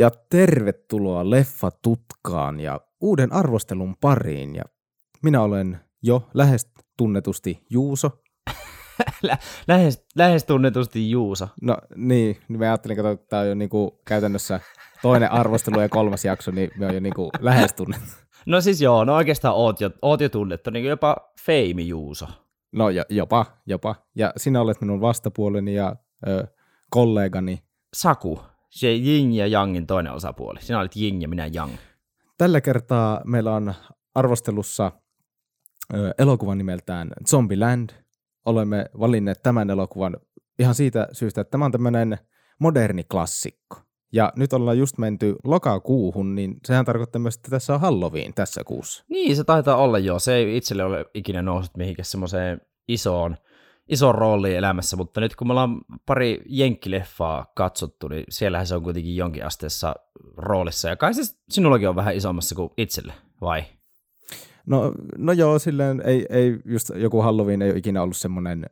Ja tervetuloa Leffa Tutkaan ja uuden arvostelun pariin. Ja minä olen jo lähes tunnetusti Juuso. Lä- lähes, lähes tunnetusti Juuso. No niin, niin mä ajattelin, että tämä on jo niinku käytännössä toinen arvostelu ja kolmas jakso, niin me on jo niinku lähes tunnettu. No siis joo, no oikeastaan oot jo, oot jo tunnettu, niin jopa Feimi Juuso. No jo, jopa, jopa. Ja sinä olet minun vastapuoleni ja ö, kollegani. Saku, se Jing ja Yangin toinen osapuoli. Sinä olit Jing ja minä Yang. Tällä kertaa meillä on arvostelussa ö, elokuva nimeltään Zombieland. Olemme valinneet tämän elokuvan ihan siitä syystä, että tämä on tämmöinen moderni klassikko. Ja nyt ollaan just menty lokakuuhun, niin sehän tarkoittaa myös, että tässä on Halloween tässä kuussa. Niin, se taitaa olla joo. Se ei itselle ole ikinä noussut mihinkään semmoiseen isoon, isoon rooliin elämässä, mutta nyt kun me ollaan pari jenkkileffaa katsottu, niin siellähän se on kuitenkin jonkin asteessa roolissa. Ja kai se sinullakin on vähän isommassa kuin itselle, vai? No, no joo, silleen ei, ei just joku Halloween ei ole ikinä ollut semmoinen,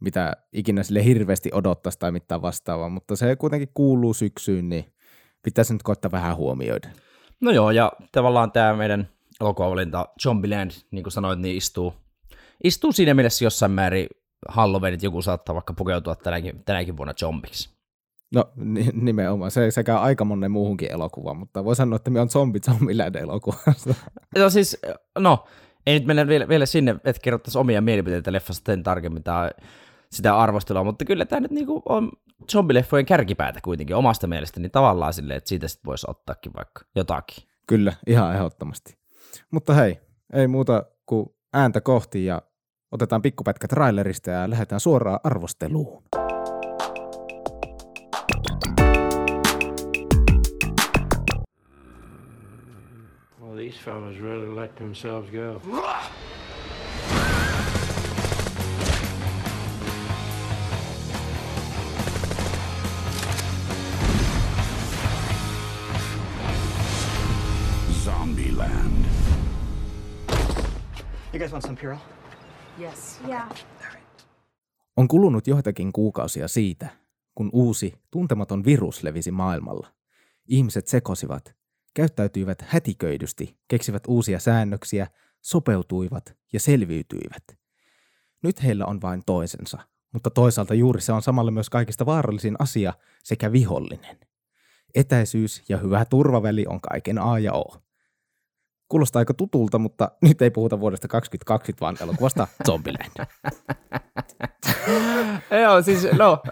mitä ikinä sille hirveästi odottaisi tai mitään vastaavaa, mutta se kuitenkin kuuluu syksyyn, niin pitäisi nyt koittaa vähän huomioida. No joo, ja tavallaan tämä meidän elokuvavalinta Zombieland, niin kuin sanoit, niin istuu, istuu siinä mielessä jossain määrin Halloween, että joku saattaa vaikka pukeutua tänäkin, tänäkin vuonna zombiksi. No ni- nimenomaan, se sekä aika monen muuhunkin elokuva, mutta voi sanoa, että me on zombi Zombieland elokuvassa. No siis, no, ei nyt mennä vielä, vielä sinne, että kerrottaisiin omia mielipiteitä leffasta sen tarkemmin tai sitä arvostelua, mutta kyllä tämä nyt niinku on zombileffojen kärkipäätä kuitenkin omasta mielestäni niin tavallaan silleen, että siitä sitten voisi ottaakin vaikka jotakin. Kyllä, ihan ehdottomasti. Mutta hei, ei muuta kuin ääntä kohti ja otetaan pikkupätkä trailerista ja lähdetään suoraan arvosteluun. Well, these fellas really let themselves go. Zombieland. You guys want some Purell? Yes. Yeah. On kulunut joitakin kuukausia siitä, kun uusi, tuntematon virus levisi maailmalla. Ihmiset sekosivat, käyttäytyivät hätiköidysti, keksivät uusia säännöksiä, sopeutuivat ja selviytyivät. Nyt heillä on vain toisensa, mutta toisaalta juuri se on samalla myös kaikista vaarallisin asia sekä vihollinen. Etäisyys ja hyvä turvaväli on kaiken A ja O. Kuulostaa aika tutulta, mutta nyt ei puhuta vuodesta 2020, vaan elokuvasta Zombieland. Joo, siis no,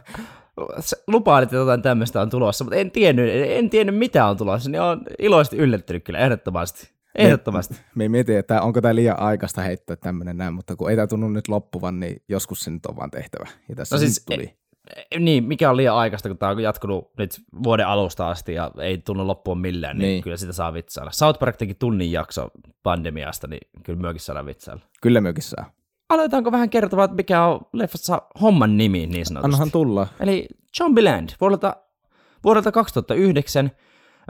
lupailit, että jotain tämmöistä on tulossa, mutta en tiennyt, en tiennyt mitä on tulossa, niin on iloisesti yllättynyt kyllä, ehdottomasti. Ehdottomasti. Me ei mieti, että onko tämä liian aikaista heittää tämmöinen näin, mutta kun ei tämä tunnu nyt loppuvan, niin joskus se nyt on vaan tehtävä. Ja tässä No siis, siis, tuli. Niin, mikä on liian aikaista, kun tämä on jatkunut nyt vuoden alusta asti ja ei tunnu loppua millään, niin, niin. Kyllä sitä saa vitsailla. South Park teki tunnin jakso pandemiasta, niin kyllä myöskin saadaan vitsailla. Kyllä myöskin saa. Aloitetaanko vähän kertomaan, että mikä on leffassa homman nimi niin sanotusti? Annahan tulla. Eli Zombieland vuodelta, vuodelta 2009,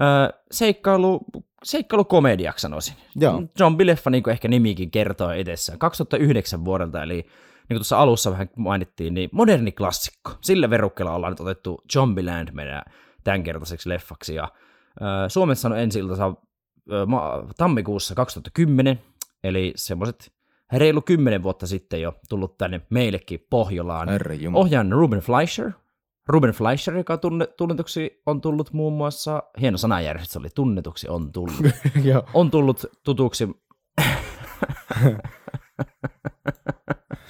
öö, seikkailu, seikkailukomediaksi sanoisin. Joo. Zombie-leffa, niin kuin ehkä nimikin kertoo itsessään. 2009 vuodelta, eli kuin tuossa alussa vähän mainittiin, niin moderni klassikko. Sillä verukkeella ollaan nyt otettu Zombieland meidän tämänkertaiseksi leffaksi. Ja, öö, Suomessa on ensi iltansa ma- tammikuussa 2010, eli semmoiset reilu kymmenen vuotta sitten jo tullut tänne meillekin Pohjolaan. Ohjaan Ruben Fleischer. Ruben Fleischer, joka tunne, tunnetuksi on tullut muun muassa, hieno sanajärjestys oli, tunnetuksi on tullut. On tullut tutuksi,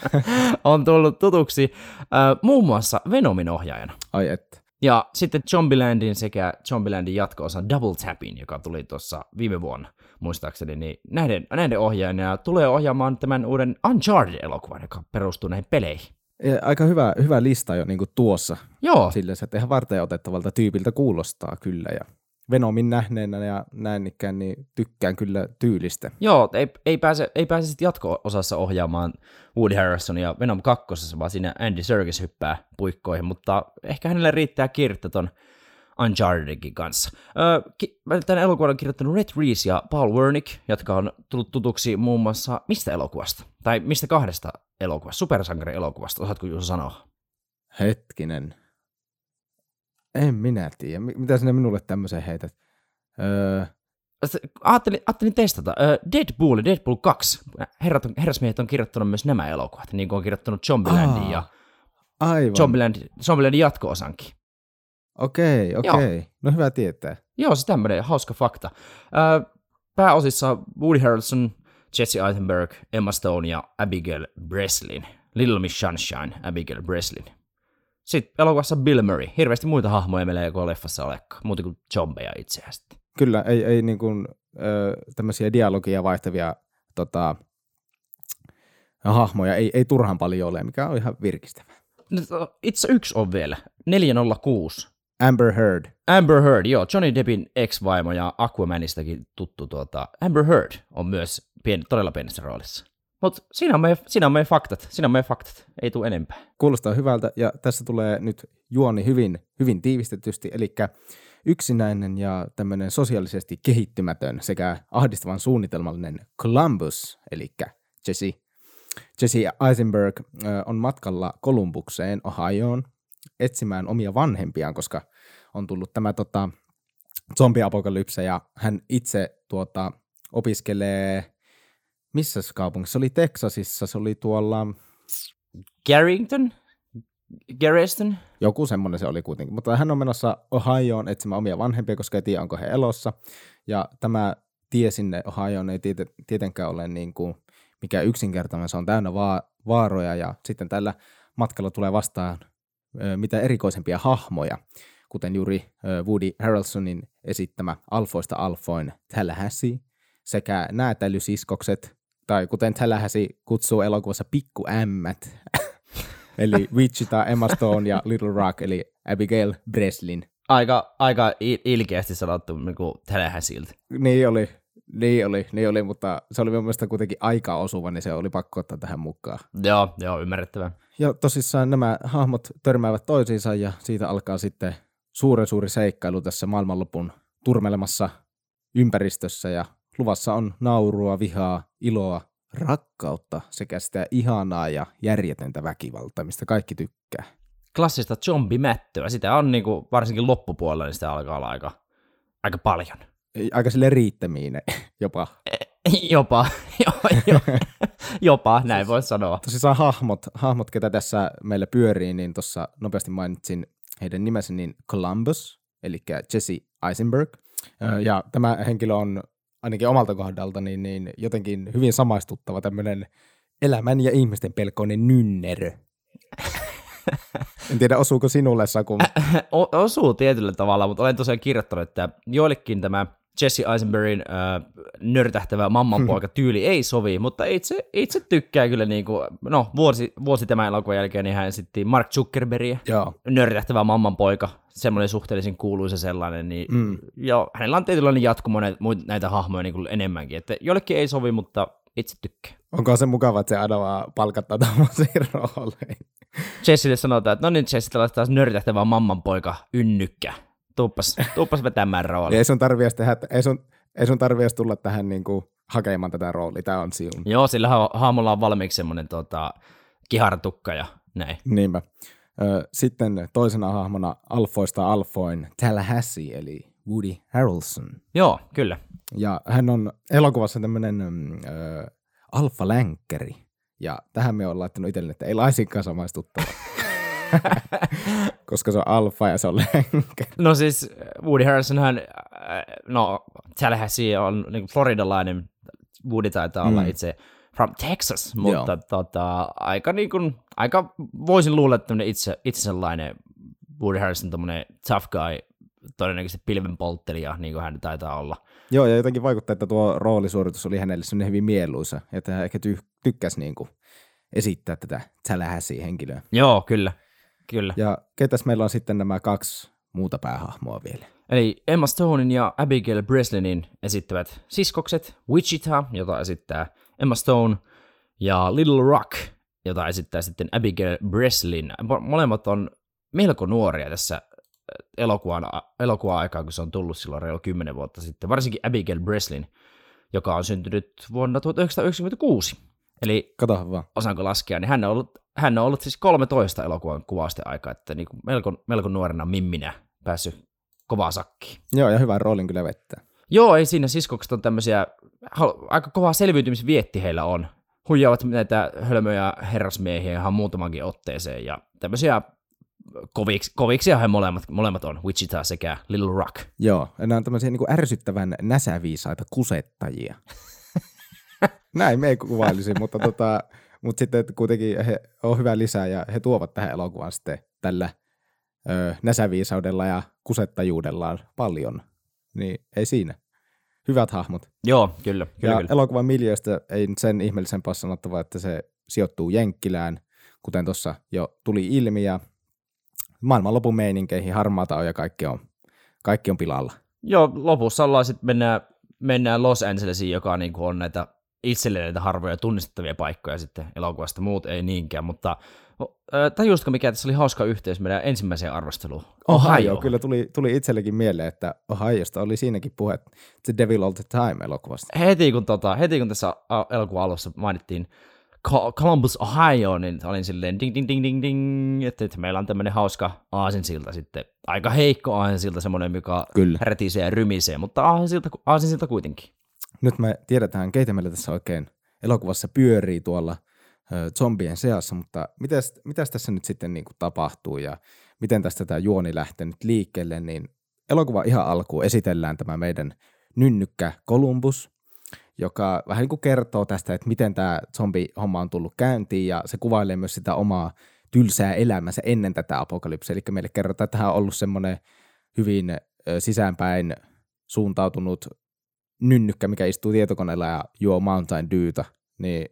on tullut tutuksi äh, muun muassa Venomin ohjaajana. Ai että. Ja sitten Zombielandin sekä Zombielandin jatko-osa Double Tapin, joka tuli tuossa viime vuonna, muistaakseni, niin näiden, näiden ohjaajana tulee ohjaamaan tämän uuden Uncharted-elokuvan, joka perustuu näihin peleihin. Ja Aika hyvä, hyvä lista jo niin tuossa. Joo, Silleen, että ihan varten otettavalta tyypiltä kuulostaa kyllä. Ja Venomin nähneenä ja näin ikään, niin tykkään kyllä tyylistä. Joo, ei, ei pääse, ei pääse sitten jatko-osassa ohjaamaan Woody Harrelsonia Venom 2, vaan siinä Andy Serkis hyppää puikkoihin, mutta ehkä hänelle riittää kirjoittaa ton Unchartedin kanssa. Öö, ki- tämän elokuvan on kirjoittanut Red Reese ja Paul Wernick, jotka on tullut tutuksi muun muassa mistä elokuvasta? Tai mistä kahdesta elokuvasta? Supersankari-elokuvasta, osaatko Juuso sanoa? Hetkinen. En minä tiedä. Mi- Mitä sinä minulle tämmöisen heität? Öö, Ajattelin, ajattelin testata. Ö, Deadpool ja Deadpool 2. Herrat, on- herrasmiehet on kirjoittanut myös nämä elokuvat, niin kuin on kirjoittanut Zombielandin Aa, ja aivan. Zombieland, Zombielandin jatko-osankin. Okei, okei. No hyvä tietää. Joo, se tämmöinen hauska fakta. Ö, pääosissa Woody Harrelson, Jesse Eisenberg, Emma Stone ja Abigail Breslin. Little Miss Sunshine, Abigail Breslin. Sitten elokuvassa Bill Murray. Hirveästi muita hahmoja meillä ei koko leffassa olekaan, muuta kuin zombeja itseästi. Kyllä, ei, ei niin kuin, ö, tämmöisiä dialogia vaihtavia tota, hahmoja ei, ei turhan paljon ole, mikä on ihan virkistävää. Itse yksi on vielä. 406. Amber Heard. Amber Heard, joo, Johnny Deppin ex-vaimo ja Aquamanistakin tuttu tuota, Amber Heard on myös pieni, todella pienessä roolissa. Mutta siinä, on meidän- siinä on meidän faktat, siinä on meidän faktat, ei tule enempää. Kuulostaa hyvältä ja tässä tulee nyt juoni hyvin, hyvin tiivistetysti, eli yksinäinen ja tämmöinen sosiaalisesti kehittymätön sekä ahdistavan suunnitelmallinen Columbus, eli Jesse, Jesse Eisenberg on matkalla Kolumbukseen, Ohioon, etsimään omia vanhempiaan, koska on tullut tämä tota, zombiapokalypse ja hän itse tuota, opiskelee, missä kaupungissa? Se oli Texasissa, se oli tuolla, Garrington? Garriston? joku semmoinen se oli kuitenkin, mutta hän on menossa Ohioon etsimään omia vanhempia, koska ei tiedä, onko he elossa. Ja tämä tie sinne Ohioon ei tiet- tietenkään ole niin kuin mikä yksinkertainen, se on täynnä va- vaaroja ja sitten tällä matkalla tulee vastaan ö, mitä erikoisempia hahmoja, kuten juuri ö, Woody Harrelsonin esittämä Alfoista Alfoin Tallahassee sekä näätäilysiskokset, tai kuten Tallahassee kutsuu elokuvassa pikkuämmät, eli Wichita, Emma Stone ja Little Rock, eli Abigail Breslin. Aika, aika il- ilkeästi sanottu niin kuin Tallahasseelta. Niin oli, niin oli, niin oli, mutta se oli mun mielestä kuitenkin aika osuva, niin se oli pakko ottaa tähän mukaan. Joo, joo, ymmärrettävää. Ja tosissaan nämä hahmot törmäävät toisiinsa ja siitä alkaa sitten suuren suuri seikkailu tässä maailmanlopun turmelemassa ympäristössä ja luvassa on naurua, vihaa, iloa, rakkautta sekä sitä ihanaa ja järjetöntä väkivaltaa, mistä kaikki tykkää. Klassista zombimättöä, sitä on niin kuin, varsinkin loppupuolella, niin sitä alkaa olla aika, aika paljon. Aika sille riittämiin jopa. jopa, jo, jo, jopa, näin voisi sanoa. Tosissaan hahmot, hahmot, ketä tässä meillä pyörii, niin tuossa nopeasti mainitsin heidän nimensä, niin Columbus, eli Jesse Eisenberg. Ja tämä henkilö on ainakin omalta kohdalta niin, niin jotenkin hyvin samaistuttava tämmöinen elämän ja ihmisten pelkoinen nynnerö. en tiedä, osuuko sinulle Saku. Osuu tietyllä tavalla, mutta olen tosiaan kirjoittanut, että joillekin tämä Jesse Eisenbergin äh, nörtähtävä mammanpoika tyyli ei sovi, mutta itse, itse tykkää kyllä, niin kuin, no vuosi, vuosi tämän elokuvan jälkeen, niin hän esitti Mark Zuckerbergia, Joo, nörtähtävä mammanpoika, semmoinen suhteellisen kuuluisa sellainen, niin Mm. joo, hänellä on tietynlainen jatkumo näitä, näitä hahmoja niin kuin enemmänkin, että jollekin ei sovi, mutta itse tykkää. onko se mukava, että se aina vaan palkattaa tämmöisiin rooleihin? Jessille sanotaan, että no niin Jesse, tällaista taas nörtähtävä mammanpoika, ynnykkä. Tuuppas, tuuppas vetämään rooli. Ei sun tarvii edes tehdä, ei sun, ei sun tarvii edes tulla tähän niinku hakemaan tätä roolia, tämä on sinun. Joo, sillä ha- hahmolla on valmiiksi semmoinen tota, kiharatukka ja näin. Niinpä. Sitten toisena hahmona Alfoista Alfoin Tallahassee, eli Woody Harrelson. Joo, kyllä. Ja hän on elokuvassa tämmöinen mm, alfa-länkkäri. Ja tähän me on laittanut itselleni, että ei laisinkaan samaistuttava. Koska se on alfa ja se on länkkäri. No siis Woody Harrelsonhan, äh, no Tallahassee on niin floridalainen, Woody taitaa olla Mm. itse from Texas, mutta tota, aika, niin kuin, aika voisin luulla, että itse, itse sellainen Woody Harrelson, tämmöinen tough guy, todennäköisesti pilvenpolttelija, niin kuin hän taitaa olla. Joo, ja jotenkin vaikuttaa, että tuo roolisuoritus oli hänelle semmoinen hyvin mieluisa. Että hän ehkä ty- tykkäsi niinku esittää tätä Tallahassee-henkilöä. Joo, kyllä, kyllä. Ja ketäs meillä on sitten nämä kaksi muuta päähahmoa vielä? Eli Emma Stonein ja Abigail Breslinin esittävät siskokset Wichita, jota esittää Emma Stone, ja Little Rock, jota esittää sitten Abigail Breslin. Mo- Molemmat on melko nuoria tässä elokuvan, elokuvan aikaa, kun se on tullut silloin reilu 10 vuotta sitten. Varsinkin Abigail Breslin, joka on syntynyt vuonna 1996. Eli Katohan vaan. osaanko laskea, niin hän on ollut, hän on ollut siis 13 elokuvan kuvausten aikaa, että niin kuin melko, melko nuorena mimminä päässyt kovaa sakkiin. Joo, ja hyvän roolin kyllä vettää. Joo, ei siinä siskokset on tämmöisiä, aika kovaa selviytymisvietti heillä on. Huijaavat näitä hölmöjä herrasmiehiä ihan muutamankin otteeseen ja tämmöisiä koviksi, koviksia he molemmat, molemmat on, Wichita sekä Little Rock. Joo, nämä on tämmöisiä niin kuin ärsyttävän näsäviisaita kusettajia. Näin me ei kuvailisi, mutta, tota, mutta sitten että kuitenkin he on hyvä lisää ja he tuovat tähän elokuvaan sitten tällä ö, näsäviisaudella ja kusettajuudellaan paljon. Niin ei siinä. Hyvät hahmot. Joo, kyllä. kyllä, ja kyllä. elokuvan miljöistä ei sen ihmeellisempää sanottava, että se sijoittuu Jenkkilään, kuten tuossa jo tuli ilmi, ja maailmanlopun meininkeihin harmaata on ja kaikki on, kaikki on pilalla. Joo, lopussa ollaan sitten mennään, mennään Los Angelesiin, joka niin kuin on näitä itselleen näitä harvoja tunnistettavia paikkoja sitten elokuvasta, muut ei niinkään, mutta tajusitko mikä tässä oli hauska yhteys meidän ensimmäiseen arvosteluun? Ohio, kyllä tuli, tuli itsellekin mieleen, että Ohiosta oli siinäkin puhe The Devil All the Time elokuvasta. Heti kun, tota, heti kun tässä a- elokuvan alussa mainittiin Co- Columbus, Ohio, niin olin silleen ding ding ding ding ding, että, että meillä on tämmöinen hauska aasinsilta sitten. Aika heikko aasinsilta, semmoinen, joka Kyllä. rätisee ja rymisee, mutta aasinsilta, aasinsilta kuitenkin. Nyt me tiedetään, keitä meillä tässä oikein elokuvassa pyörii tuolla ö, zombien seassa, mutta mitäs, mitäs tässä nyt sitten niin kuin tapahtuu ja miten tästä tämä juoni lähtee nyt liikkeelle, niin elokuva ihan alkuun esitellään tämä meidän nynnykkä Columbus, joka vähän niin kuin kertoo tästä, että miten tämä zombi-homma on tullut käyntiin ja se kuvailee myös sitä omaa tylsää elämänsä ennen tätä apokalypsia. Eli meille kerrotaan, että hän on ollut semmoinen hyvin sisäänpäin suuntautunut nynnykkä, mikä istuu tietokoneella ja juo Mountain Dewta, niin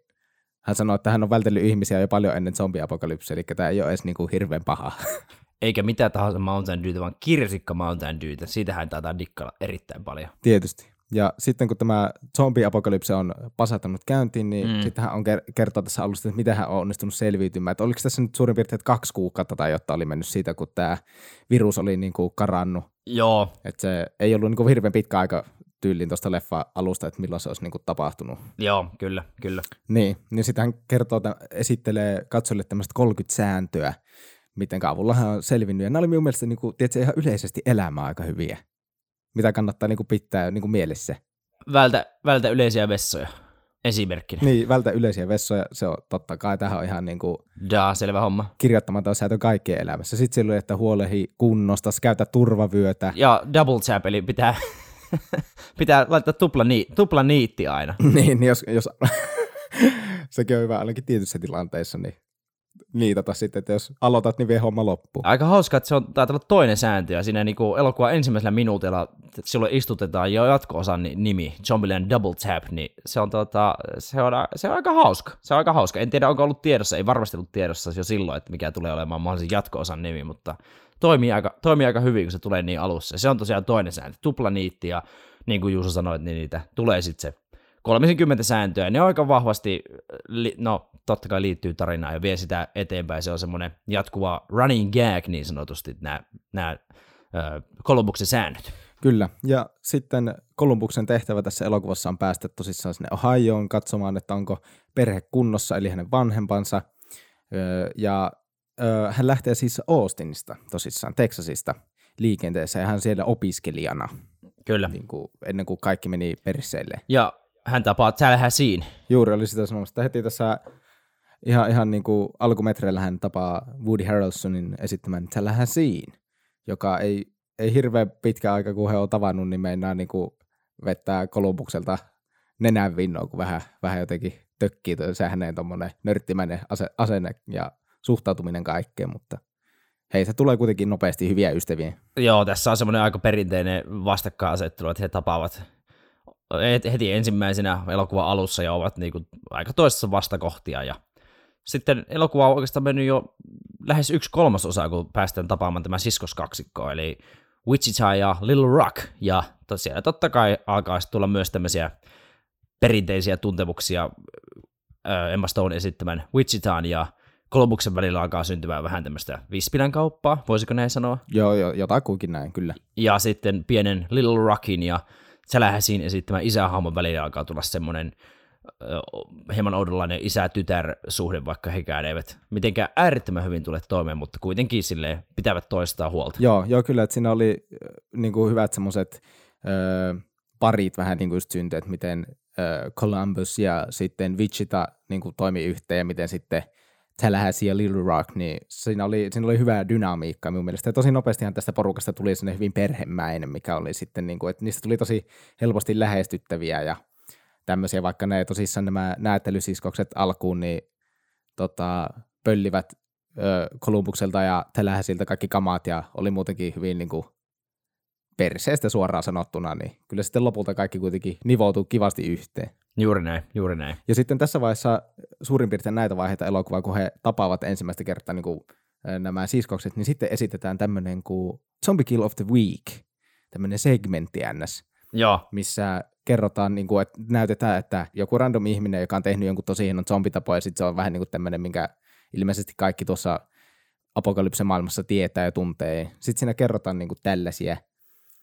hän sanoi, että hän on vältellyt ihmisiä jo paljon ennen zombiapokalypsia, eli tämä ei ole edes niin kuin hirveän paha. Eikä mitä tahansa Mountain Dewtä, vaan kirsikka Mountain Dewtä. Siitähän taitaa dikkailla erittäin paljon. Tietysti. Ja sitten kun tämä zombiapokalypsi on pasattanut käyntiin, niin Mm. mm. sitten hän on ker- kertoa tässä alusta, että miten hän on onnistunut selviytymään. Että oliko tässä nyt suurin piirtein kaksi kuukautta tai jotta oli mennyt siitä, kun tämä virus oli niin kuin karannut. Joo, Että se ei ollut niin kuin hirveän pitkä aika tyyliin tuosta leffa alusta, että milloin se olisi niin kuin tapahtunut. joo, kyllä, kyllä. Niin, niin sitten hän kertoo, esittelee katsojille tämmöistä 30 sääntöä, miten avulla hän on selvinnyt. Ja nämä oli minun mielestä niin kuin, tiedätkö, ihan yleisesti elämää aika hyviä, mitä kannattaa niin kuin pitää niin kuin mielessä. Vältä, vältä yleisiä vessoja, esimerkkinä. Niin, vältä yleisiä vessoja, se on totta kai, tähän on ihan niin kuin Daa, selvä homma. kirjoittamaton säätö kaikkien elämässä. Sitten silloin, että huolehi kunnosta, käytä turvavyötä. Ja double tap, eli pitää, pitää laittaa tupla, ni, tupla niitti aina. niin, jos, jos sekin on hyvä ainakin tietyissä tilanteissa, niin niitata sitten, että jos aloitat, niin vie homma loppuun. Aika hauska, että se on taitaa olla toinen sääntö, ja siinä niin elokuvan ensimmäisellä minuutilla silloin istutetaan jo jatko-osan ni- nimi, Zombieland Double Tap, niin se on, tota, se, on, se on aika hauska. Se on aika hauska. En tiedä, onko ollut tiedossa, ei varmasti ollut tiedossa jo silloin, että mikä tulee olemaan mahdollisen jatko-osan nimi, mutta toimii aika, toimii aika hyvin, kun se tulee niin alussa. Se on tosiaan toinen sääntö, tupla niitti, ja niin kuin Juuso sanoit, niin niitä tulee sitten se 30 sääntöä, ne aika vahvasti, no totta kai liittyy tarinaan ja vie sitä eteenpäin, se on semmoinen jatkuva running gag niin sanotusti, nämä, nämä Columbuksen säännöt. Kyllä, ja sitten Kolumbuksen tehtävä tässä elokuvassa on päästä tosissaan sinne Ohioon katsomaan, että onko perhe kunnossa, eli hänen vanhempansa. Ja hän lähtee siis Austinista, tosissaan Texasista liikenteeseen, ja hän siellä opiskelijana, Kyllä. niin kuin, ennen kuin kaikki meni perseille. Ja hän tapaa Tallahasseen. Juuri oli sitä sanomassa, heti tässä ihan, ihan niin kuin alkumetreillä hän tapaa Woody Harrelsonin esittämän Tallahasseen, joka ei, ei hirveän pitkä aika, kun he on tavannut, niin meinaa niin kuin vettää Kolumbukselta nenän vinnoa, kun vähän, vähän jotenkin tökkii se hänen tuommoinen nörttimäinen ase, asenne ja suhtautuminen kaikkeen, mutta heistä tulee kuitenkin nopeasti hyviä ystäviä. Joo, tässä on semmoinen aika perinteinen vastakkainasettelu, että he tapaavat het- heti ensimmäisenä elokuvan alussa ja ovat niinku aika toisessa vastakohtia. Ja sitten elokuva on oikeastaan mennyt jo lähes yksi kolmasosa, kun päästään tapaamaan tämä siskoskaksikko, eli Wichita ja Little Rock. Ja tosiaan totta kai alkaa tulla myös tämmöisiä perinteisiä tuntemuksia Emma Stone esittämän Wichitaan ja Columbuksen välillä alkaa syntymään vähän tämmöistä vispilän kauppaa, voisiko näin sanoa? Joo, jo, jotakuinkin näin, kyllä. ja sitten pienen Little Rockin ja Tallahasseen esittämän isähahmon välillä alkaa tulla semmoinen hieman oudonlainen isä-tytär-suhde, vaikka hekään eivät mitenkään äärettömän hyvin tule toimeen, mutta kuitenkin sille pitävät toistaa huolta. Joo, joo kyllä, että siinä oli niin kuin hyvät semmoiset parit vähän niin kuin just syntyi, että miten ö, Columbus ja sitten Wichita niin kuin toimi yhteen ja miten sitten Tallahassee ja Little Rock, niin siinä oli, siinä oli hyvää dynamiikkaa minun mielestä. Ja tosi nopeastihan tästä porukasta tuli sinne hyvin perhemäinen, mikä oli sitten, niin kuin, että niistä tuli tosi helposti lähestyttäviä ja tämmöisiä, vaikka ne tosissaan nämä näyttelysiskokset alkuun, niin tota, pöllivät Kolumbukselta ja Tallahasseelta kaikki kamat ja oli muutenkin hyvin niin kuin, perseestä suoraan sanottuna, niin kyllä sitten lopulta kaikki kuitenkin nivoutuu kivasti yhteen. Juuri näin, juuri näin. Ja sitten tässä vaiheessa suurin piirtein näitä vaiheita elokuvaa, kun he tapaavat ensimmäistä kertaa niin kuin, nämä siskokset, niin sitten esitetään tämmöinen kuin Zombie Kill of the Week, tämmöinen segmentti ns. Joo. Missä kerrotaan, niin kuin, että näytetään, että joku random ihminen, joka on tehnyt jonkun tosi hienon zombitapo, ja sitten se on vähän niin kuin tämmöinen, minkä ilmeisesti kaikki tuossa apokalypsen maailmassa tietää ja tuntee. Sitten siinä kerrotaan niin kuin tällaisia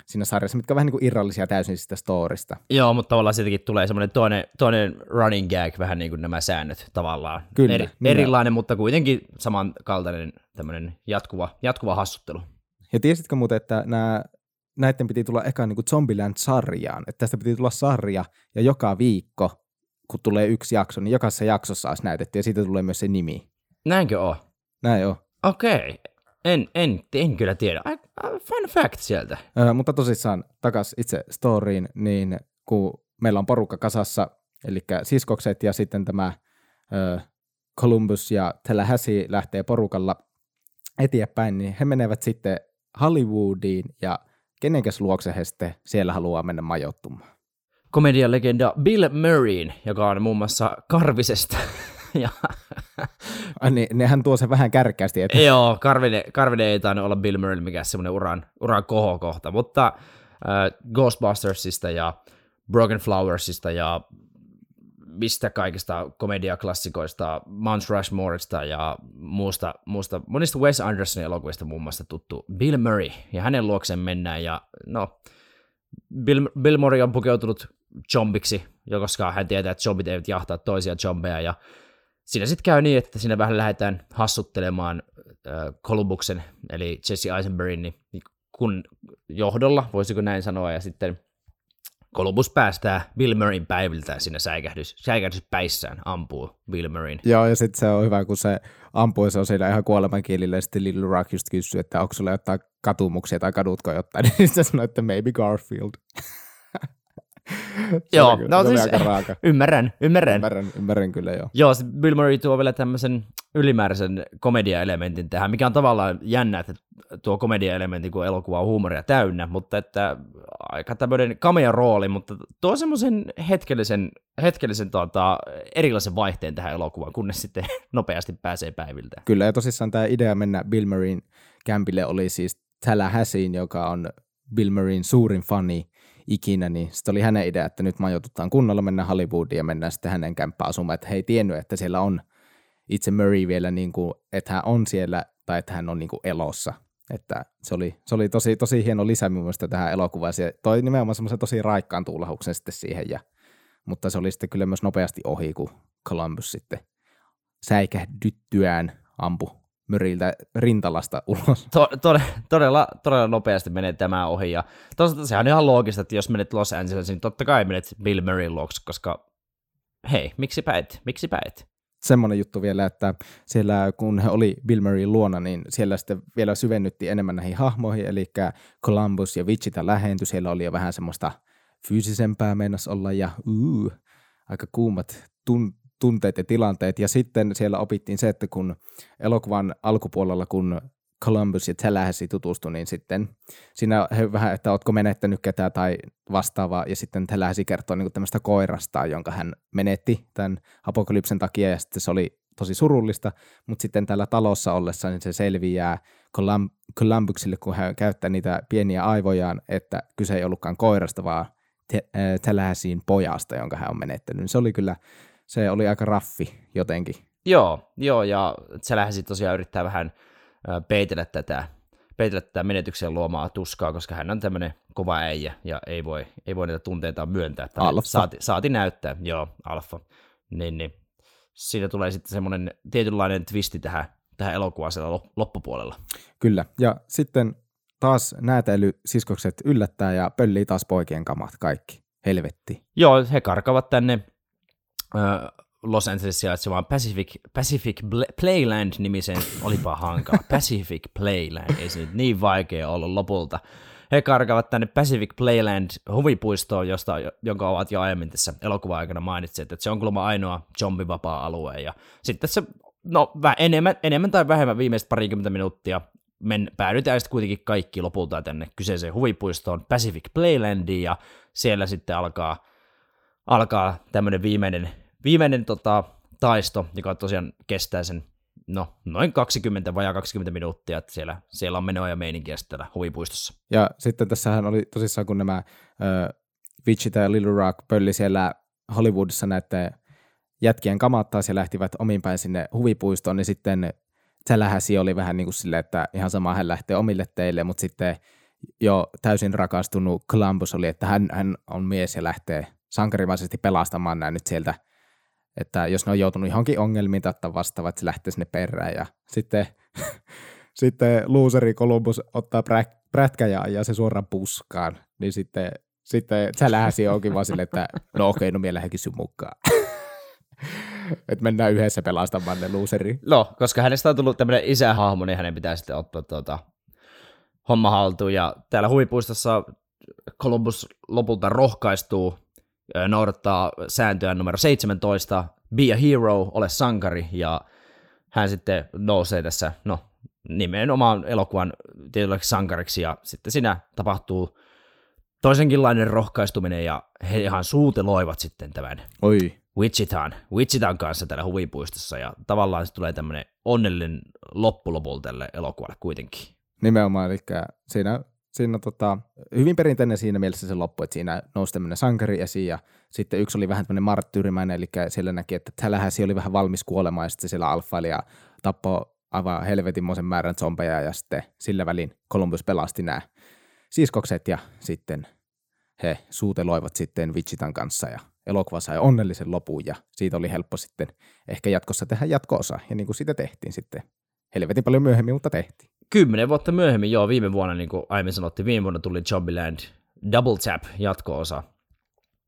siinä sarjassa, mitkä on vähän niin kuin irrallisia täysin sitä storista. Joo, mutta tavallaan siitäkin tulee semmoinen toinen, toinen running gag, vähän niin kuin nämä säännöt tavallaan. Kyllä. Eri, erilainen, mutta kuitenkin samankaltainen tämmöinen jatkuva, jatkuva hassuttelu. Ja tiesitkö muuten, että nämä, näiden piti tulla eka niin kuin Zombieland-sarjaan, että tästä piti tulla sarja, ja joka viikko, kun tulee yksi jakso, niin jokaisessa jaksossa olisi näytetty, ja siitä tulee myös se nimi. Näinkö on? Näin on. Okei. En, en, en kyllä tiedä. Fun fact sieltä. Ö, mutta tosissaan takas itse storyin, niin kun meillä on porukka kasassa, eli siskokset ja sitten tämä ö, Columbus ja Tallahassee lähtee porukalla eteenpäin, niin he menevät sitten Hollywoodiin ja kenenkäs luokse he sitten siellä haluaa mennä majoittumaan. Komedialegenda Bill Murrayin, joka on muun muassa Karvisesta ja... Niin, nehän tuo sen vähän kärkkäästi. Että... Joo, Karvinen, Karvinen ei tainnut olla Bill Murray mikä semmoinen uran, uran kohokohta, mutta äh, Ghostbustersista ja Broken Flowersista ja mistä kaikista komediaklassikoista, Mount Rushmoreista ja muusta, muusta, monista Wes Andersonin elokuvista muun muassa tuttu Bill Murray, ja hänen luokseen mennään, ja no, Bill, Bill Murray on pukeutunut zombiksi, koska hän tietää, että zombit eivät jahtaa toisia zombeja, ja siinä sitten käy niin, että siinä vähän lähdetään hassuttelemaan Columbuksen, eli Jesse Eisenbergin niin kun johdolla, voisiko näin sanoa, ja sitten Columbus päästää Bill Murrayn päiviltä siinä säikähdys, säikähdys päissään, ampuu Bill Murrayn. Joo, ja sitten se on hyvä, kun se ampuu, se on siinä ihan kuolemankielillä, ja sitten Little Rock just kysyy, että onko sulla jotain katumuksia tai kadutko jotain, niin se sanoo, että maybe Garfield. Joo, no siis raaka. ymmärrän, ymmärrän. Ymmärrän, ymmärrän kyllä joo. Joo, Bill Murray tuo vielä tämmöisen ylimääräisen komedia-elementin tähän, mikä on tavallaan jännä, että tuo komedia-elementti, kun elokuva on huumoria täynnä, mutta että aika tämmöinen kamea rooli, mutta tuo semmoisen hetkellisen, hetkellisen tuota, erilaisen vaihteen tähän elokuvaan, kunnes sitten nopeasti pääsee päiviltä. Kyllä, ja tosissaan tämä idea mennä Bill Murrayn kämpille oli siis Tallahasseen, joka on Bill Murrayn suurin fani, ikinä, niin sitten oli hänen idea, että nyt majoitutaan kunnolla, mennään Hollywoodiin ja mennään sitten hänen kämppään asumaan, että he ei tiennyt, että siellä on itse Murray vielä, niin kuin, että hän on siellä tai että hän on niin kuin elossa. Että se oli, se oli tosi, tosi hieno lisä minun mielestä tähän elokuvaan. Se toi nimenomaan semmoisen tosi raikkaan tuulahuksen sitten siihen, ja, mutta se oli sitten kyllä myös nopeasti ohi, kun Columbus sitten säikähdyttyään ampui möriltä rintalasta ulos. To, to, todella, todella nopeasti menee tämä ohi. Ja toisaalta sehän on ihan loogista, että jos menet Los Angelesiin, niin totta kai menet Bill Murrayn luokse, koska hei, miksi et, miksi et? Semmoinen juttu vielä, että siellä kun he oli Bill Murrayn luona, niin siellä sitten vielä syvennytti enemmän näihin hahmoihin, eli Columbus ja Wichita lähentyi, siellä oli jo vähän semmoista fyysisempää meinas olla ja uu, aika kuumat tun- tunteet ja tilanteet. Ja sitten siellä opittiin se, että kun elokuvan alkupuolella, kun Columbus ja Tallahassee tutustu, niin sitten siinä he vähän, että ootko menettänyt ketään tai vastaavaa, ja sitten Tallahassee kertoo niin tämmöistä koirasta, jonka hän menetti tämän apokalypsen takia, ja sitten se oli tosi surullista, mutta sitten täällä talossa ollessa niin se selviää Columbuksille, kun hän käyttää niitä pieniä aivojaan, että kyse ei ollutkaan koirasta, vaan Tallahasseen pojasta, jonka hän on menettänyt. Se oli kyllä se oli aika raffi jotenkin. Joo, joo ja se lähti tosiaan yrittää vähän peitellä tätä peitellä tätä menetyksen luomaa tuskaa, koska hän on tämmöinen kova äijä ja ei voi, ei voi niitä tunteita myöntää. Tai Alfa. Saati, saati näyttää, joo, alfa. Niin, niin. Siinä tulee sitten semmoinen tietynlainen twisti tähän, tähän elokuvaan siellä lop- loppupuolella. Kyllä. Ja sitten taas näätäily siskokset yllättää ja pöllii taas poikien kamat kaikki. Helvetti. Joo, he karkavat tänne Los Angeles sijaitsevaan Pacific, Pacific Playland-nimiseen, olipa hankala, Pacific Playland, ei se nyt niin vaikea ollut lopulta. He karkavat tänne Pacific Playland huvipuistoon, josta, jonka ovat jo aiemmin tässä elokuva-aikana mainitseet, että se on kuulemma ainoa zombivapaa-alue. Ja sitten se, no vä- enemmän, enemmän tai vähemmän viimeiset parikymmentä minuuttia men päädytään sitten kuitenkin kaikki lopulta tänne kyseiseen huvipuistoon Pacific Playlandiin, ja siellä sitten alkaa, alkaa tämmöinen viimeinen, viimeinen tota, taisto, joka tosiaan kestää sen no, noin 20 vajaa 20 minuuttia, että siellä, siellä on menoa ja meininkiä täällä huvipuistossa. Ja sitten tässähän oli tosissaan, kun nämä ö, Wichita ja Little Rock pölli siellä Hollywoodissa näiden jätkien kamat taas ja lähtivät omin päin sinne huvipuistoon, niin sitten Tallahassee oli vähän niin kuin silleen, että ihan sama hän lähtee omille teille, mutta sitten jo täysin rakastunut Columbus oli, että hän, hän on mies ja lähtee sankarimaisesti pelastamaan nämä nyt sieltä, että jos ne on joutunut johonkin ongelmiin tai ottaa vastaavat, että se lähtee sinne perään ja sitten, sitten looseri Columbus ottaa prä- prätkä ja ajaa se suoraan puskaan, niin sitten, sitten Tallahassee onkin vaan silleen, että no okei, no minä lähdenkin sun mukaan. että mennään yhdessä pelastamaan ne looseri. No, koska hänestä on tullut tämmöinen isähahmo, niin hänen pitää sitten ottaa tuota, homma haltuun. Ja täällä huvipuistossa Columbus lopulta rohkaistuu, noudattaa sääntöä numero 17, be a hero, ole sankari, ja hän sitten nousee tässä, no, nimenomaan elokuvan tietynlaiksi sankariksi, ja sitten siinä tapahtuu toisenkinlainen rohkaistuminen, ja he ihan suuteloivat sitten tämän Oi, Wichitaan, Wichitaan kanssa täällä huvipuistossa, ja tavallaan se tulee tämmöinen onnellinen loppulopulta tälle elokuvalle kuitenkin. nimenomaan, eli siinä, siinä tota, hyvin perinteinen siinä mielessä se loppu, että siinä nousi tämmöinen sankari esiin ja sitten yksi oli vähän tämmöinen marttyyrimäinen, eli siellä näki, että Tallahassee oli vähän valmis kuolemaan ja sitten siellä alfaili ja tappoi aivan helvetinmoisen määrän zombeja ja sitten sillä välin Columbus pelasti nämä siskokset ja sitten he suuteloivat sitten Wichitan kanssa ja elokuva sai onnellisen lopun ja siitä oli helppo sitten ehkä jatkossa tehdä jatko-osa ja niin kuin sitä tehtiin sitten helvetin paljon myöhemmin, mutta tehtiin. Kymmenen vuotta myöhemmin, joo, viime vuonna, niin kuin aiemmin sanottiin, viime vuonna tuli Zombieland Double Tap jatko-osa.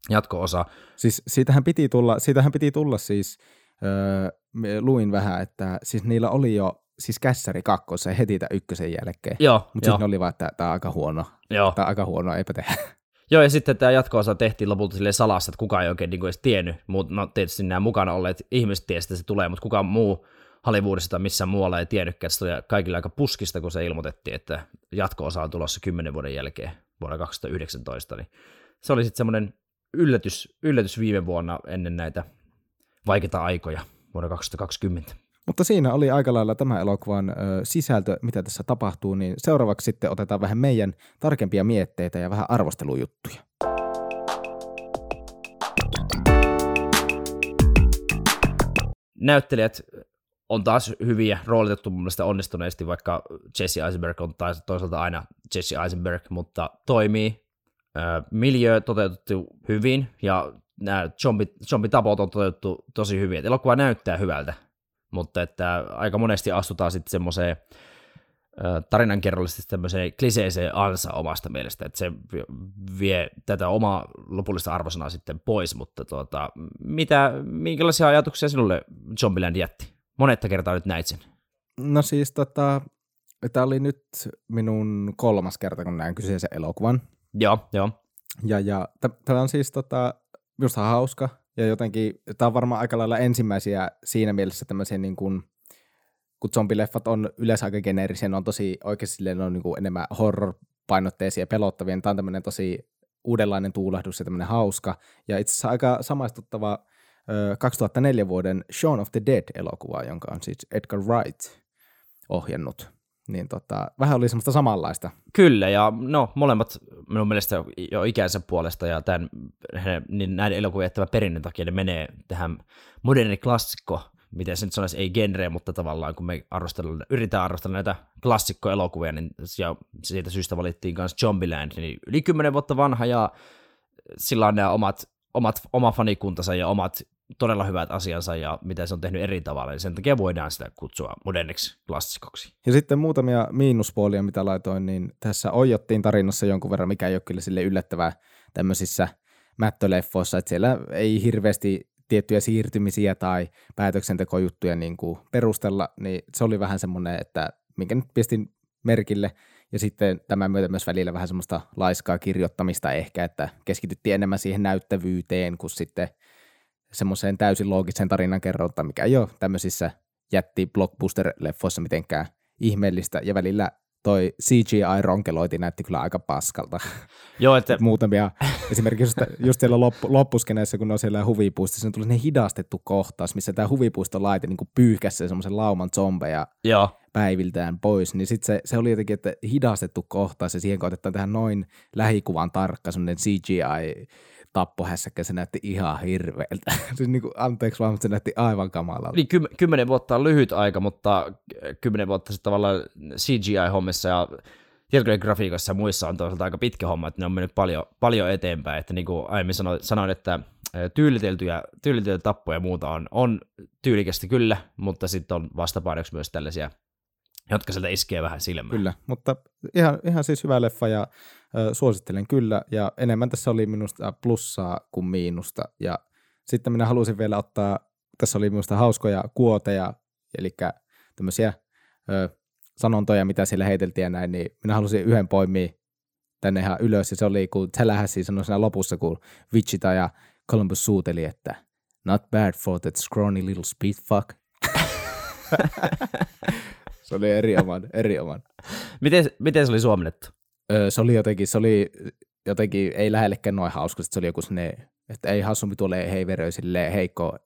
Jatko-osa. Siis siitähän piti tulla, siitähän piti tulla siis, öö, luin vähän, että siis niillä oli jo siis kässäri kakkossa heti tämän ykkösen jälkeen. Joo, Mutta sitten oli vaan, että tämä on aika huono. joo. Tämä on aika huono, eipä tehdä. joo, ja sitten tämä jatko-osa tehtiin lopulta silleen salassa, että kukaan ei oikein niin kuin edes tiennyt, mutta no tietysti nämä mukana olleet ihmiset tiesivät, että se tulee, mutta kukaan muu Hollywoodissa tai missään muualla ei tiennytkään, että se tuli kaikille aika puskista, kun se ilmoitettiin, että jatko-osa on tulossa kymmenen vuoden jälkeen, vuonna 2019, niin se oli sitten semmoinen yllätys, yllätys viime vuonna ennen näitä vaikeita aikoja vuonna 2020. Mutta siinä oli aika lailla tämä elokuvan ö, sisältö, mitä tässä tapahtuu, niin seuraavaksi sitten otetaan vähän meidän tarkempia mietteitä ja vähän arvostelujuttuja. näyttelijät on taas hyviä, roolitettu mun mielestä onnistuneesti, vaikka Jesse Eisenberg on taas toisaalta aina Jesse Eisenberg, mutta toimii. Miljö toteutettu hyvin, ja nämä zombi, zombitapot on toteutettu tosi hyvin. Et elokuva näyttää hyvältä, mutta että aika monesti astutaan sitten semmoiseen tarinankerrallisesti tämmöiseen kliseiseen ansa omasta mielestä, että se vie tätä omaa lopullista arvosanaa sitten pois, mutta tuota, mitä, minkälaisia ajatuksia sinulle Zombieland jätti? Monetta kertaa nyt näit sen. No siis tota, tämä oli nyt minun kolmas kerta, kun näin kyseisen elokuvan. Joo, joo. Ja, ja tämä on siis tota, minusta hauska ja jotenkin, tämä on varmaan aika lailla ensimmäisiä siinä mielessä tämmöisiä niin kuin, kun zombileffat on yleensä aika geneerisiä, ne on tosi oikeasti silleen, ne on niin kuin enemmän horror-painotteisia ja pelottavia, tämä on tämmöinen tosi uudenlainen tuulahdus ja tämmöinen hauska. Ja itse asiassa aika samaistuttava 2004 vuoden Shaun of the Dead-elokuva, jonka on siis Edgar Wright ohjannut. Niin tota, vähän oli semmoista samanlaista. Kyllä, ja no molemmat minun mielestä jo ikänsä puolesta ja tämän, niin näiden elokuvien jättävän perinnön takia ne menee tähän moderni klassikko miten se nyt sanoisi, ei genreä, mutta tavallaan kun me arvostellaan, yritetään arvostella näitä klassikkoelokuvia, niin ja siitä syystä valittiin myös Zombieland, niin yli kymmenen vuotta vanha ja sillä on nämä omat, omat, oma fanikuntansa ja omat todella hyvät asiansa ja mitä se on tehnyt eri tavalla, niin sen takia voidaan sitä kutsua moderniksi klassikoksi. Ja sitten muutamia miinuspuolia, mitä laitoin, niin tässä ojottiin tarinassa jonkun verran, mikä ei ole kyllä sille yllättävää tämmöisissä mättöleffoissa, että siellä ei hirveästi tiettyjä siirtymisiä tai päätöksentekojuttuja niin kuin perustella, niin se oli vähän semmoinen, että minkä nyt pistin merkille, ja sitten tämän myötä myös välillä vähän semmoista laiskaa kirjoittamista ehkä, että keskityttiin enemmän siihen näyttävyyteen kuin sitten semmoiseen täysin loogiseen tarinan kerrontaan, mikä ei ole tämmöisissä jätti blockbuster-leffoissa mitenkään ihmeellistä, ja välillä toi CGI-ronkeloiti näytti kyllä aika paskalta. Joo, että... Muutamia, esimerkiksi just, just siellä loppu, loppuskeneessä, kun ne on siellä huvipuistossa, niin tuli ne hidastettu kohtaus, missä tämä huvipuisto laite niin pyyhkäsi semmoisen lauman zombeja Joo. päiviltään pois, niin sitten se, se, oli jotenkin, että hidastettu kohtaus, ja siihen koitetaan tehdä noin lähikuvan tarkka semmoinen CGI tappohässäkkä, se näytti ihan hirveältä. siis niin kuin, anteeksi vaan, mutta se näytti aivan kamalalta. Niin ky- kymmenen vuotta on lyhyt aika, mutta kymmenen vuotta sitten tavallaan CGI-hommissa ja tietokonegrafiikassa ja muissa on toisaalta aika pitkä homma, että ne on mennyt paljon, paljon eteenpäin, että niin kuin aiemmin sanoin, sanoin että tyyliteltyjä, tyyliteltyjä tappoja ja muuta on, on tyylikästi kyllä, mutta sitten on vastapainoksi myös tällaisia jotka sieltä iskee vähän silmään. Kyllä, mutta ihan, ihan siis hyvä leffa ja ö, suosittelen kyllä. Ja enemmän tässä oli minusta plussaa kuin miinusta. Ja sitten minä halusin vielä ottaa, tässä oli minusta hauskoja kuoteja, eli tämmöisiä ö, sanontoja, mitä siellä heiteltiin ja näin, niin minä halusin yhden poimia tänne ihan ylös, ja se oli, kun Tallahassee sanoi siinä lopussa, kun Wichita ja Columbus suuteli, että not bad for that scrawny little speed fuck. Se oli eri oman, eri oman. Miten, miten se oli suomennettu? Öö, se oli jotenkin, se oli jotenkin, ei lähellekään noin hauska, se oli joku sinne, että ei hassumpi tulee heiveröisille heikko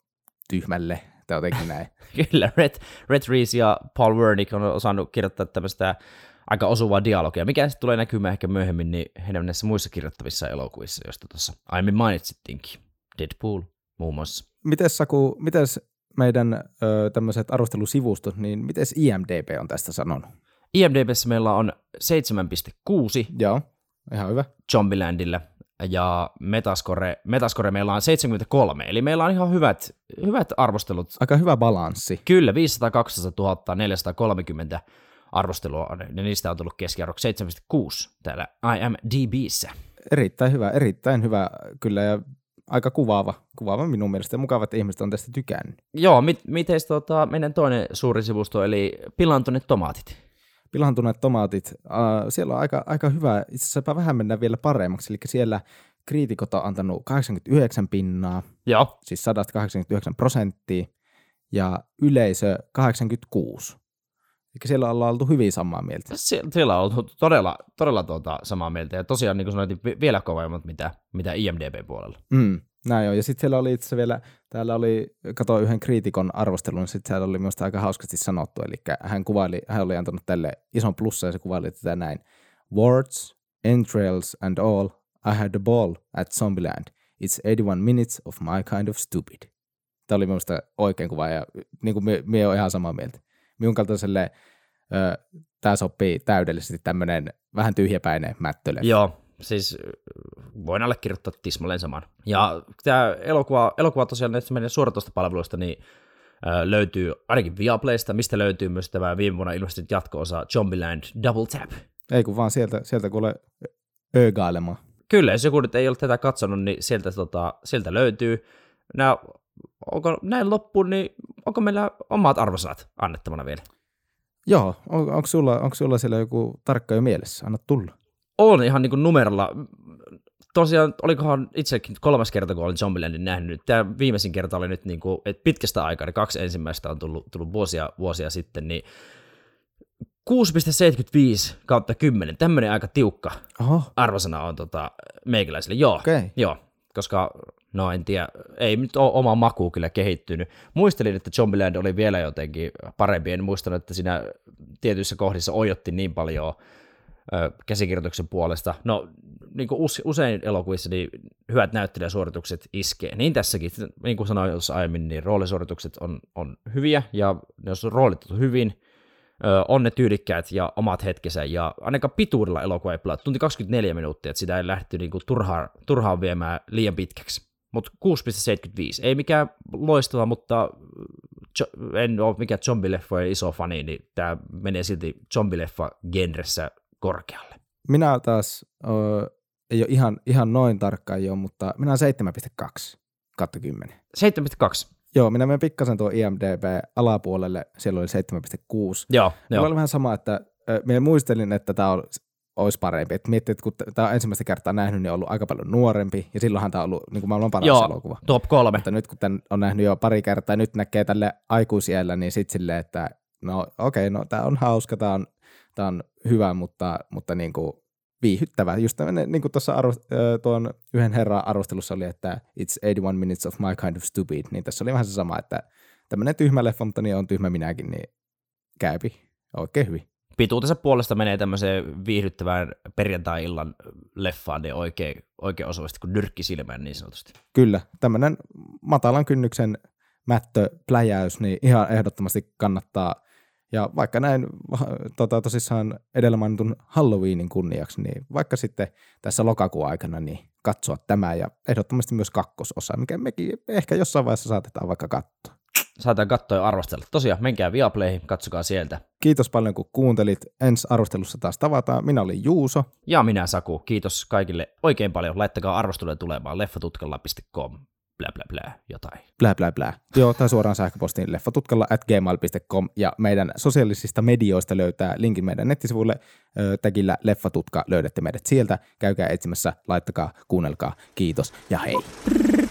tyhmälle, tai jotenkin näin. Kyllä, Red, Red Reese ja Paul Wernick on osannut kirjoittaa tämmöistä aika osuvaa dialogia, mikä sitten tulee näkymään ehkä myöhemmin niin heidän näissä muissa kirjoittavissa elokuvissa, joista tuossa aiemmin mainitsittiinkin. Deadpool muun muassa. Mites Saku, mites meidän ö, tämmöiset arvostelusivustot, niin miten IMDB on tästä sanonut? IMDBssä meillä on 7,6. Joo, ihan hyvä. Zombielandilla ja Metascore, Metascore meillä on 73, eli meillä on ihan hyvät, hyvät arvostelut. Aika hyvä balanssi. Kyllä, 500 200 430 arvostelua on, ja niistä on tullut keskiarvoksi 7,6 täällä IMDBissä. Erittäin hyvä, erittäin hyvä kyllä, ja aika kuvaava, kuvaava minun mielestä, ja mukava, että ihmiset on tästä tykännyt. Joo, mit, miten tota, meidän toinen suuri sivusto, eli pilantuneet tomaatit? Pilantuneet tomaatit, äh, siellä on aika, aika hyvä, itse asiassa vähän mennään vielä paremmaksi, eli siellä kriitikot on antanut 89 pinnaa, Joo. siis 189 prosenttia, ja yleisö 86. Eli siellä ollaan oltu hyvin samaa mieltä. Sie- siellä on oltu todella, todella tuota, samaa mieltä, ja tosiaan niin kuin sanoit, niin vielä kovemmat mitä, mitä IMDB puolella. Mm, näin on. Ja sitten siellä oli itse vielä, täällä oli, katsoin yhden kriitikon arvostelun, niin sitten siellä oli minusta aika hauskasti sanottu, eli hän kuvaili, hän oli antanut tälle ison plussa ja se kuvaili tätä näin. Warts, entrails and all, I had a ball at Zombieland. It's 81 minutes of my kind of stupid. Tämä oli minusta oikein kuva ja niin kuin me, me on ihan samaa mieltä. Minun kaltaiselle ö, tämä sopii täydellisesti tämmöinen vähän tyhjäpäinen mättöleffa. Joo, siis voin allekirjoittaa tismalleen saman. Ja tämä elokuva, elokuva tosiaan näistä meidän suoratoistopalveluista niin löytyy ainakin Viaplaysta, mistä löytyy myös tämä viime vuonna ilmestynyt jatko-osa Zombieland Double Tap. Ei kun vaan sieltä, sieltä kuule ögailemaan. Kyllä, jos joku nyt ei ole tätä katsonut, niin sieltä, tota, sieltä löytyy. Nämä, onko näin loppuun, niin onko meillä omat arvosanat annettavana vielä? Joo, on, onko, sulla, onko sulla siellä joku tarkka jo mielessä? Anna tulla. On ihan niin kuin numerolla. Tosiaan, olikohan itsekin kolmas kerta, kun olin Zombielandin nähnyt. Tämä viimeisin kerta oli nyt niin kuin, että pitkästä aikaa, ne kaksi ensimmäistä on tullut, tullut vuosia, vuosia sitten, niin 6,75 kautta 10, tämmöinen aika tiukka Oho, arvosana on tota, meikäläisille. Joo, okei. Joo, koska no en tiedä, ei nyt ole oma maku kyllä kehittynyt. Muistelin, että Zombieland oli vielä jotenkin parempi, en muistanut, että siinä tietyissä kohdissa ojotti niin paljon käsikirjoituksen puolesta. No, niin kuin usein elokuvissa niin hyvät näyttelijäsuoritukset iskee. Niin tässäkin, niin kuin sanoin tuossa aiemmin, niin roolisuoritukset on, on hyviä, ja jos on roolitettu hyvin, on ne tyylikkäät ja omat hetkensä, ja ainakaan pituudella elokuva ei pelaa. Tunti 24 minuuttia, että sitä ei lähdetty niin kuin turhaan, turhaan viemään liian pitkäksi. Mutta 6,75, ei mikään loistava, mutta en ole mikään zombileffojen iso fani, niin tämä menee silti zombileffa genressä korkealle. Minä taas ö, ei ole ihan, ihan noin tarkkaan jo, mutta minä olen 7,2 kautta 10. 7,2? Joo, minä menen pikkasen tuon IMDB alapuolelle, siellä oli 7,6. Joo, joo. oli vähän sama, että minä muistelin, että tämä on olisi parempi. Et miettii, että kun tämä on ensimmäistä kertaa nähnyt, niin on ollut aika paljon nuorempi, ja silloinhan tämä on ollut niin kuin maailman paras Joo, elokuva. top kolme. Mutta nyt kun tämän on nähnyt jo pari kertaa, ja nyt näkee tälle aikuisiellä, niin sitten silleen, että no okei, okay, no tämä on hauska, tämä on, tää on hyvä, mutta, mutta niin kuin viihyttävä. Just tämmöinen, niin kuin tuossa arvo, tuon yhden herran arvostelussa oli, että it's 81 minutes of my kind of stupid, niin tässä oli vähän se sama, että tämmöinen tyhmä leffa, mutta niin on tyhmä minäkin, niin käypi oikein hyvin pituutensa puolesta menee tämmöiseen viihdyttävään perjantai-illan leffaan niin oikein, oikein osuvasti kuin nyrkki silmään niin sanotusti. Kyllä, tämmöinen matalan kynnyksen mättöpläjäys, niin ihan ehdottomasti kannattaa. Ja vaikka näin tota, tosissaan edellä mainitun Halloweenin kunniaksi, niin vaikka sitten tässä lokakuun aikana niin katsoa tämä ja ehdottomasti myös kakkososa, mikä mekin ehkä jossain vaiheessa saatetaan vaikka katsoa saataan katsoa ja arvostella. Tosiaan, menkää Viaplayhin, katsokaa sieltä. Kiitos paljon, kun kuuntelit. Ensi arvostelussa taas tavataan. Minä olin Juuso. Ja minä Saku. Kiitos kaikille oikein paljon. Laittakaa arvosteluja tulemaan leffatutkalla.com. Blä, blä, blä, jotain. Blä, blä, blä. Joo, tai suoraan sähköpostiin leffatutkalla at gmail.com ja meidän sosiaalisista medioista löytää linkin meidän nettisivuille. Tagillä Leffatutka löydätte meidät sieltä. Käykää etsimässä, laittakaa, kuunnelkaa. Kiitos ja hei. Fattu